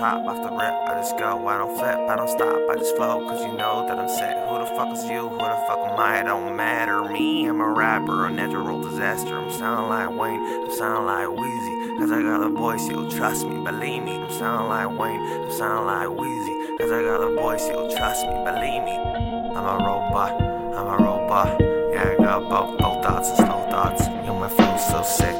pop off the rip. I just go, I don't flip, I don't stop, I just flow, cause you know that I'm set. Who the fuck is you? Who the fuck am I? It don't matter. Me, I'm a rapper, a natural disaster. I'm sounding like Wayne, I'm sounding like Weezy, Cause I got a voice, you'll trust me, believe me. I'm sounding like Wayne, I'm sounding like Weezy, Cause I got a voice, you'll trust me, believe me. I'm a robot, I'm a robot. Yeah, I got both, both thoughts and slow thoughts. Yo, my flow's so sick